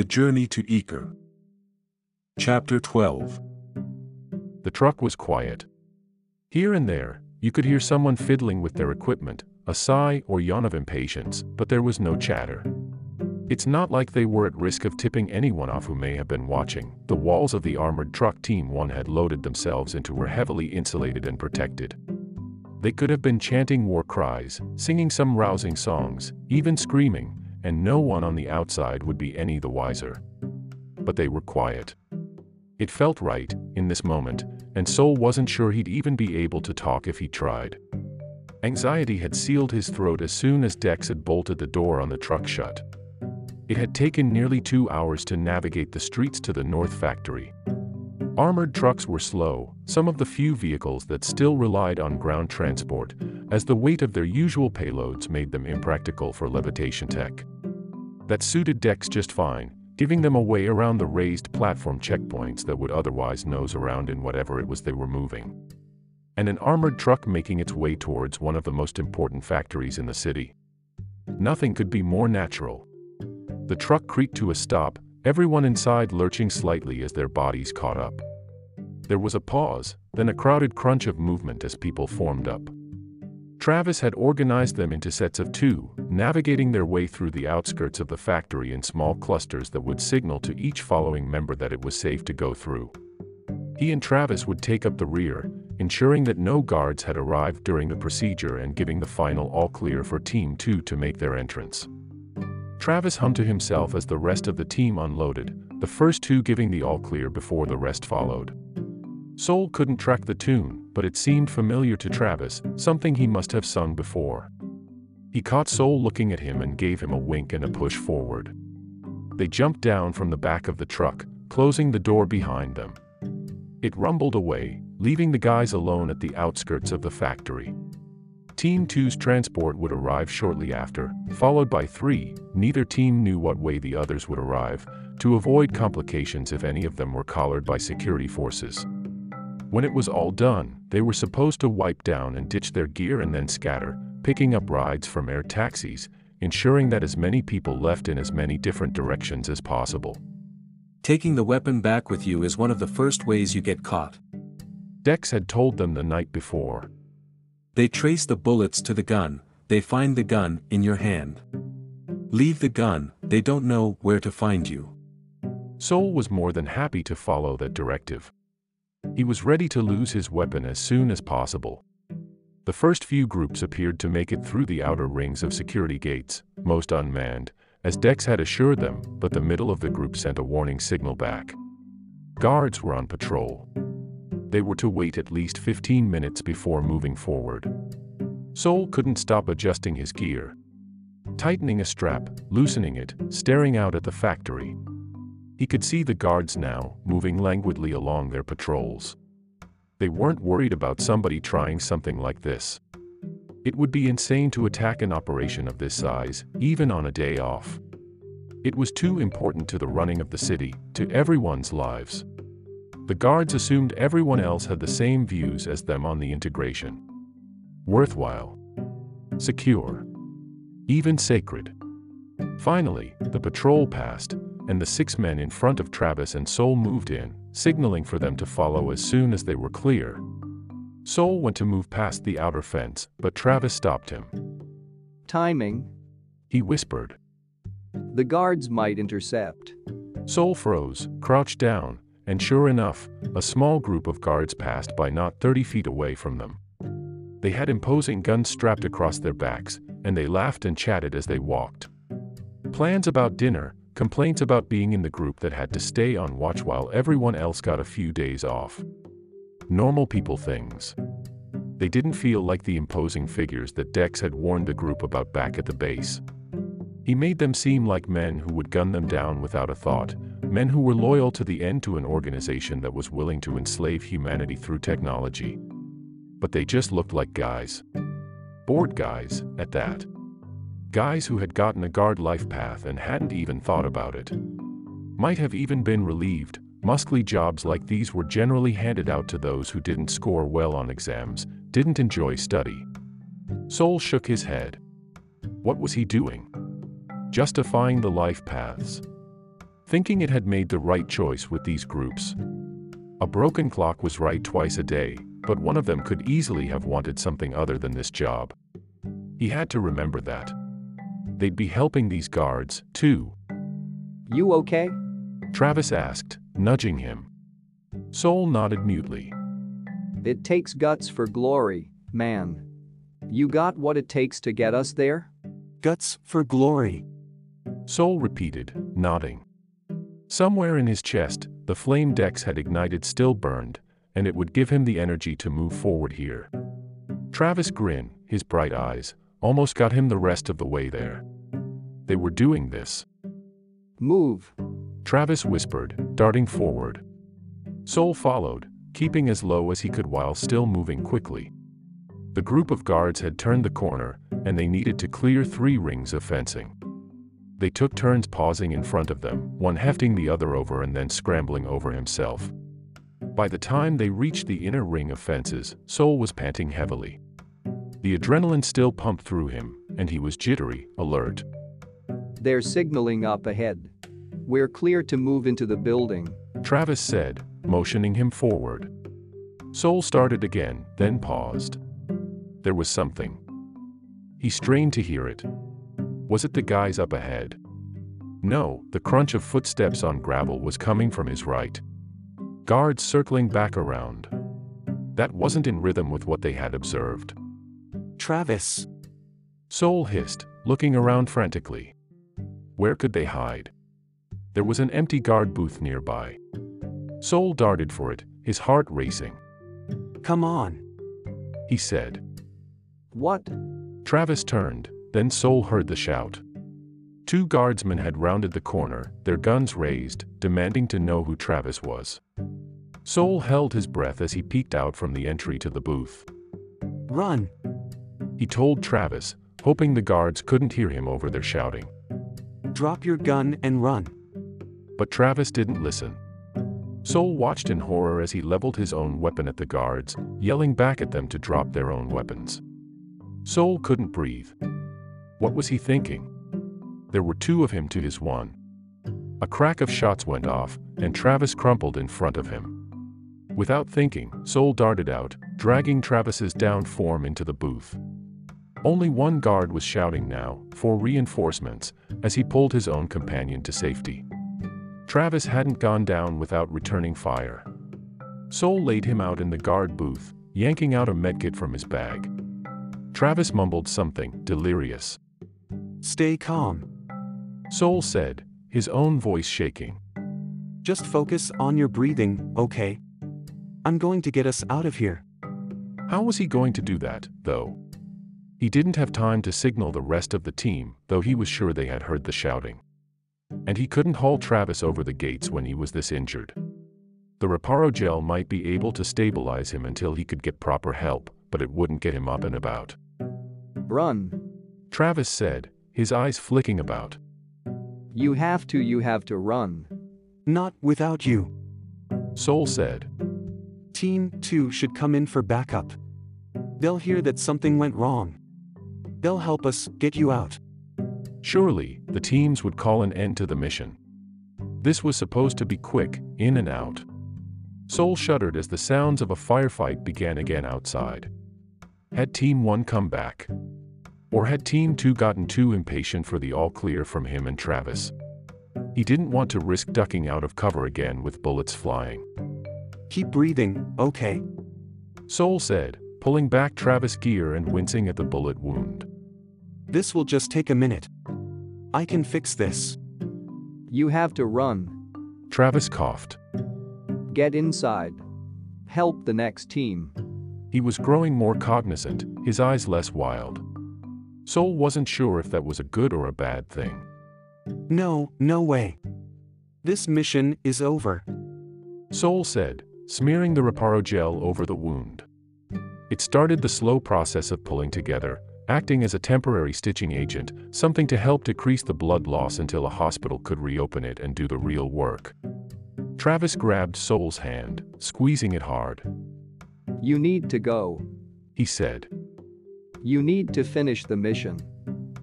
The Journey to Ekur. Chapter 12 The truck was quiet. Here and there, you could hear someone fiddling with their equipment, a sigh or yawn of impatience, but there was no chatter. It's not like they were at risk of tipping anyone off who may have been watching. The walls of the armored truck Team 1 had loaded themselves into were heavily insulated and protected. They could have been chanting war cries, singing some rousing songs, even screaming, and no one on the outside would be any the wiser. But they were quiet. It felt right, in this moment, and Sol wasn't sure he'd even be able to talk if he tried. Anxiety had sealed his throat as soon as Dex had bolted the door on the truck shut. It had taken nearly two hours to navigate the streets to the North Factory. Armored trucks were slow, some of the few vehicles that still relied on ground transport, as the weight of their usual payloads made them impractical for levitation tech. That suited Dex just fine, giving them a way around the raised platform checkpoints that would otherwise nose around in whatever it was they were moving. And an armored truck making its way towards one of the most important factories in the city. Nothing could be more natural. The truck creaked to a stop, everyone inside lurching slightly as their bodies caught up. There was a pause, then a crowded crunch of movement as people formed up. Travis had organized them into sets of two, navigating their way through the outskirts of the factory in small clusters that would signal to each following member that it was safe to go through. He and Travis would take up the rear, ensuring that no guards had arrived during the procedure and giving the final all clear for Team 2 to make their entrance. Travis hummed to himself as the rest of the team unloaded, the first two giving the all clear before the rest followed. Sol couldn't track the tune, but it seemed familiar to Travis, something he must have sung before. He caught Sol looking at him and gave him a wink and a push forward. They jumped down from the back of the truck, closing the door behind them. It rumbled away, leaving the guys alone at the outskirts of the factory. Team 2's transport would arrive shortly after, followed by three, neither team knew what way the others would arrive, to avoid complications if any of them were collared by security forces. When it was all done, they were supposed to wipe down and ditch their gear and then scatter, picking up rides from air taxis, ensuring that as many people left in as many different directions as possible. Taking the weapon back with you is one of the first ways you get caught. Dex had told them the night before. They trace the bullets to the gun, they find the gun in your hand. Leave the gun, they don't know where to find you. Sol was more than happy to follow that directive. He was ready to lose his weapon as soon as possible. The first few groups appeared to make it through the outer rings of security gates, most unmanned, as Dex had assured them, but the middle of the group sent a warning signal back. Guards were on patrol. They were to wait at least 15 minutes before moving forward. Sol couldn't stop adjusting his gear. Tightening a strap, loosening it, staring out at the factory, he could see the guards now, moving languidly along their patrols. They weren't worried about somebody trying something like this. It would be insane to attack an operation of this size, even on a day off. It was too important to the running of the city, to everyone's lives. The guards assumed everyone else had the same views as them on the integration. Worthwhile. Secure. Even sacred. Finally, the patrol passed, and the six men in front of Travis and Sol moved in, signaling for them to follow as soon as they were clear. Sol went to move past the outer fence, but Travis stopped him. Timing. He whispered. The guards might intercept. Sol froze, crouched down, and sure enough, a small group of guards passed by not 30 feet away from them. They had imposing guns strapped across their backs, and they laughed and chatted as they walked. Plans about dinner, Complaints about being in the group that had to stay on watch while everyone else got a few days off. Normal people things. They didn't feel like the imposing figures that Dex had warned the group about back at the base. He made them seem like men who would gun them down without a thought, men who were loyal to the end to an organization that was willing to enslave humanity through technology. But they just looked like guys. Bored guys, at that. Guys who had gotten a guard life path and hadn't even thought about it. Might have even been relieved, muscly jobs like these were generally handed out to those who didn't score well on exams, didn't enjoy study. Sol shook his head. What was he doing? Justifying the life paths. thinking it had made the right choice with these groups. A broken clock was right twice a day, but one of them could easily have wanted something other than this job. He had to remember that. They'd be helping these guards, too. You okay? Travis asked, nudging him. Sol nodded mutely. It takes guts for glory, man. You got what it takes to get us there? Guts for glory. Sol repeated, nodding. Somewhere in his chest, the flame Dex had ignited still burned, and it would give him the energy to move forward here. Travis' grinned, his bright eyes, almost got him the rest of the way there. They were doing this. Move. Travis whispered, darting forward. Sol followed, keeping as low as he could while still moving quickly. The group of guards had turned the corner, and they needed to clear three rings of fencing. They took turns pausing in front of them, one hefting the other over and then scrambling over himself. By the time they reached the inner ring of fences, Sol was panting heavily. The adrenaline still pumped through him, and he was jittery, alert. They're signaling up ahead. We're clear to move into the building. Travis said, motioning him forward. Sol started again, then paused. There was something. He strained to hear it. Was it the guys up ahead? No, the crunch of footsteps on gravel was coming from his right. Guards circling back around. That wasn't in rhythm with what they had observed. Travis. Sol hissed, looking around frantically. Where could they hide? There was an empty guard booth nearby. Sol darted for it, his heart racing. Come on. He said. What? Travis turned, then Sol heard the shout. Two guardsmen had rounded the corner, their guns raised, demanding to know who Travis was. Sol held his breath as he peeked out from the entry to the booth. Run. He told Travis, hoping the guards couldn't hear him over their shouting. Drop your gun and run. But Travis didn't listen. Sol watched in horror as he leveled his own weapon at the guards, yelling back at them to drop their own weapons. Sol couldn't breathe. What was he thinking? There were two of him to his one. A crack of shots went off, and Travis crumpled in front of him. Without thinking, Sol darted out, dragging Travis's downed form into the booth. Only one guard was shouting now, for reinforcements, as he pulled his own companion to safety. Travis hadn't gone down without returning fire. Sol laid him out in the guard booth, yanking out a medkit from his bag. Travis mumbled something, delirious. Stay calm. Sol said, his own voice shaking. Just focus on your breathing, okay? I'm going to get us out of here. How was he going to do that, though? He didn't have time to signal the rest of the team, though he was sure they had heard the shouting. And he couldn't haul Travis over the gates when he was this injured. The Reparo gel might be able to stabilize him until he could get proper help, but it wouldn't get him up and about. Run. Travis said, his eyes flicking about. You have to, you have to run. Not without you. Sol said, Team 2 should come in for backup. They'll hear that something went wrong. They'll help us get you out. Surely, the teams would call an end to the mission. This was supposed to be quick, in and out. Sol shuddered as the sounds of a firefight began again outside. Had Team 1 come back? Or had Team 2 gotten too impatient for the all clear from him and Travis? He didn't want to risk ducking out of cover again with bullets flying. Keep breathing, okay? Sol said, pulling back Travis' gear and wincing at the bullet wound. This will just take a minute. I can fix this. You have to run. Travis coughed. Get inside. Help the next team. He was growing more cognizant, his eyes less wild. Sol wasn't sure if that was a good or a bad thing. No, no way. This mission is over. Sol said, smearing the Reparo gel over the wound. It started the slow process of pulling together, acting as a temporary stitching agent, something to help decrease the blood loss until a hospital could reopen it and do the real work. Travis grabbed Sol's hand, squeezing it hard. You need to go. He said. You need to finish the mission.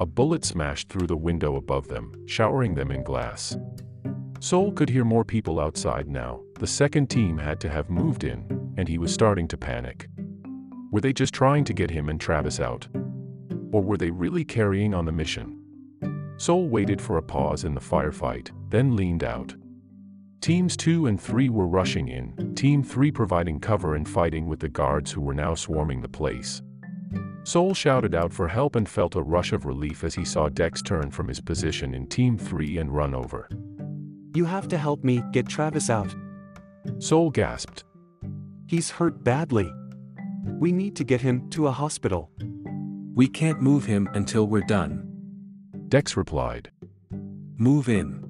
A bullet smashed through the window above them, showering them in glass. Sol could hear more people outside now. The second team had to have moved in, and he was starting to panic. Were they just trying to get him and Travis out? Or were they really carrying on the mission? Sol waited for a pause in the firefight, then leaned out. Teams 2 and 3 were rushing in, Team 3 providing cover and fighting with the guards who were now swarming the place. Sol shouted out for help and felt a rush of relief as he saw Dex turn from his position in Team 3 and run over. You have to help me get Travis out. Sol gasped. He's hurt badly. We need to get him to a hospital. We can't move him until we're done. Dex replied. Move in.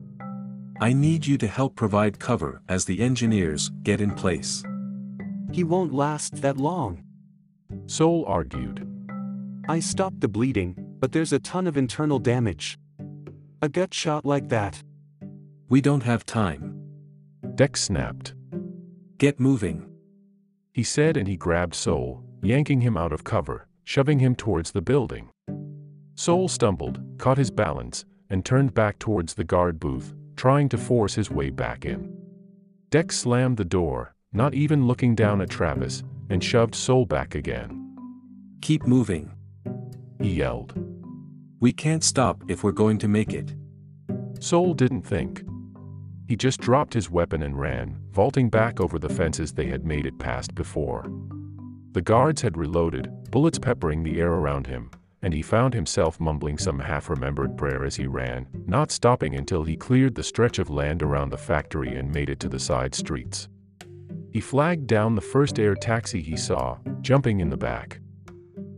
I need you to help provide cover as the engineers get in place. He won't last that long. Sol argued. I stopped the bleeding, but there's a ton of internal damage. A gut shot like that. We don't have time. Dex snapped. Get moving. He said and he grabbed Sol, yanking him out of cover, shoving him towards the building. Sol stumbled, caught his balance, and turned back towards the guard booth, trying to force his way back in. Dex slammed the door, not even looking down at Travis, and shoved Sol back again. Keep moving. He yelled. We can't stop if we're going to make it. Sol didn't think. He just dropped his weapon and ran, vaulting back over the fences they had made it past before. The guards had reloaded, bullets peppering the air around him, and he found himself mumbling some half-remembered prayer as he ran, not stopping until he cleared the stretch of land around the factory and made it to the side streets. He flagged down the first air taxi he saw, jumping in the back.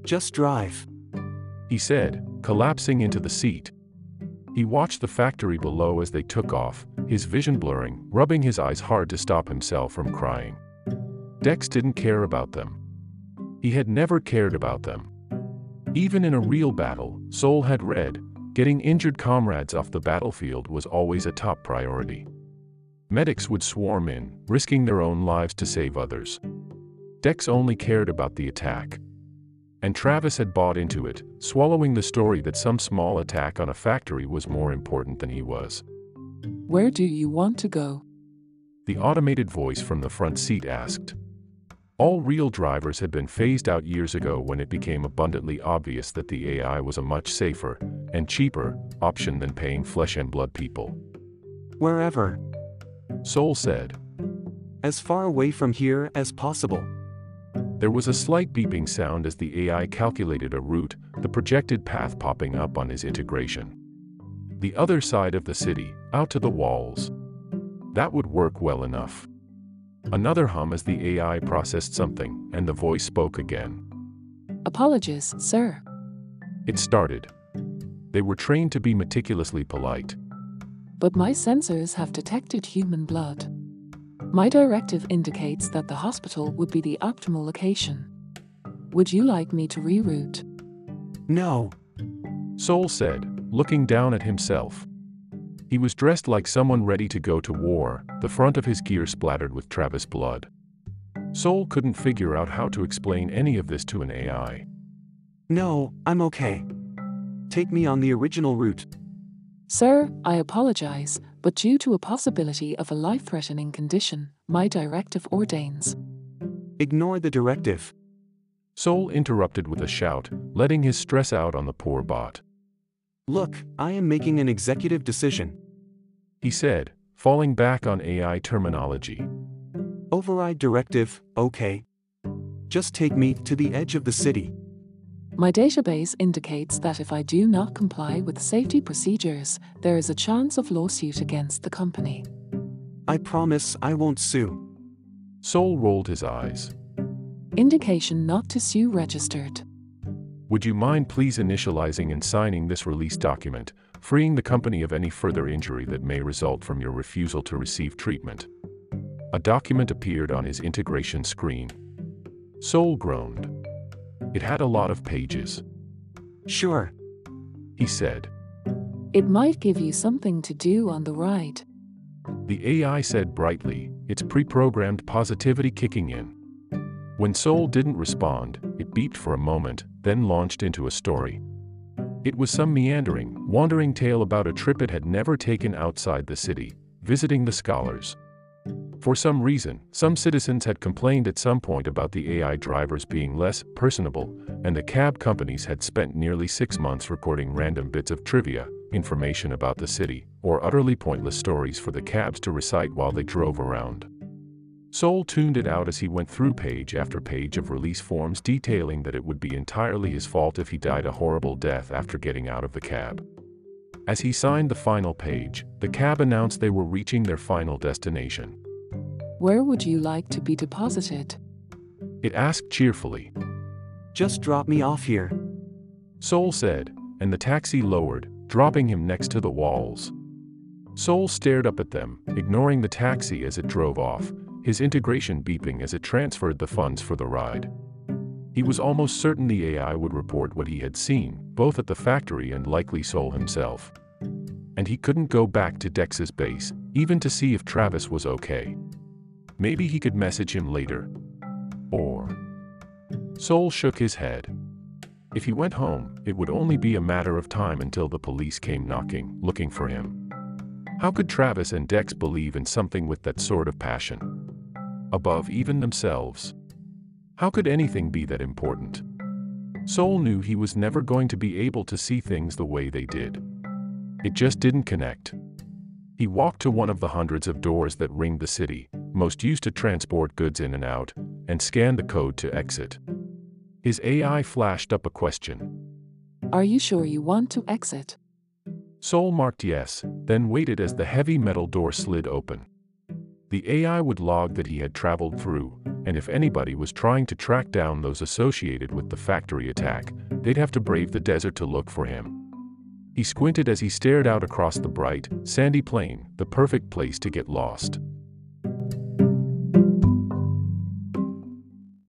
Just drive. He said, collapsing into the seat. He watched the factory below as they took off, his vision blurring, rubbing his eyes hard to stop himself from crying. Dex didn't care about them. He had never cared about them. Even in a real battle, Sol had read, getting injured comrades off the battlefield was always a top priority. Medics would swarm in, risking their own lives to save others. Dex only cared about the attack. And Travis had bought into it, swallowing the story that some small attack on a factory was more important than he was. Where do you want to go? The automated voice from the front seat asked. All real drivers had been phased out years ago when it became abundantly obvious that the AI was a much safer and cheaper option than paying flesh and blood people. Wherever. Sol said. As far away from here as possible. There was a slight beeping sound as the AI calculated a route, the projected path popping up on his integration. The other side of the city, out to the walls. That would work well enough. Another hum as the AI processed something, and the voice spoke again. Apologies, sir. It started. They were trained to be meticulously polite. But my sensors have detected human blood. My directive indicates that the hospital would be the optimal location. Would you like me to reroute? No. Sol said, looking down at himself. He was dressed like someone ready to go to war, the front of his gear splattered with Travis blood. Sol couldn't figure out how to explain any of this to an AI. No, I'm okay. Take me on the original route. Sir, I apologize, but due to a possibility of a life threatening condition, my directive ordains. Ignore the directive. Sol interrupted with a shout, letting his stress out on the poor bot. Look, I am making an executive decision. He said, falling back on AI terminology. Override directive, okay. Just take me to the edge of the city. My database indicates that if I do not comply with safety procedures, there is a chance of lawsuit against the company. I promise I won't sue. Sol rolled his eyes. Indication not to sue registered. Would you mind please initializing and signing this release document, freeing the company of any further injury that may result from your refusal to receive treatment? A document appeared on his integration screen. Sol groaned. It had a lot of pages. Sure. He said. It might give you something to do on the ride. The AI said brightly, its pre-programmed positivity kicking in. When Sol didn't respond, it beeped for a moment, then launched into a story. It was some meandering, wandering tale about a trip it had never taken outside the city, visiting the scholars. For some reason, some citizens had complained at some point about the AI drivers being less personable, and the cab companies had spent nearly six months recording random bits of trivia, information about the city, or utterly pointless stories for the cabs to recite while they drove around. Sol tuned it out as he went through page after page of release forms detailing that it would be entirely his fault if he died a horrible death after getting out of the cab. As he signed the final page, the cab announced they were reaching their final destination. Where would you like to be deposited? It asked cheerfully. Just drop me off here. Sol said, and the taxi lowered, dropping him next to the walls. Sol stared up at them, ignoring the taxi as it drove off, his integration beeping as it transferred the funds for the ride. He was almost certain the AI would report what he had seen, both at the factory and likely Sol himself. And he couldn't go back to Dex's base, even to see if Travis was okay. Maybe he could message him later. Or... Sol shook his head. If he went home, it would only be a matter of time until the police came knocking, looking for him. How could Travis and Dex believe in something with that sort of passion? Above even themselves. How could anything be that important? Sol knew he was never going to be able to see things the way they did. It just didn't connect. He walked to one of the hundreds of doors that ringed the city, most used to transport goods in and out, and scanned the code to exit. His AI flashed up a question. Are you sure you want to exit? Sol marked yes, then waited as the heavy metal door slid open. The AI would log that he had traveled through, and if anybody was trying to track down those associated with the factory attack, they'd have to brave the desert to look for him. He squinted as he stared out across the bright, sandy plain, the perfect place to get lost.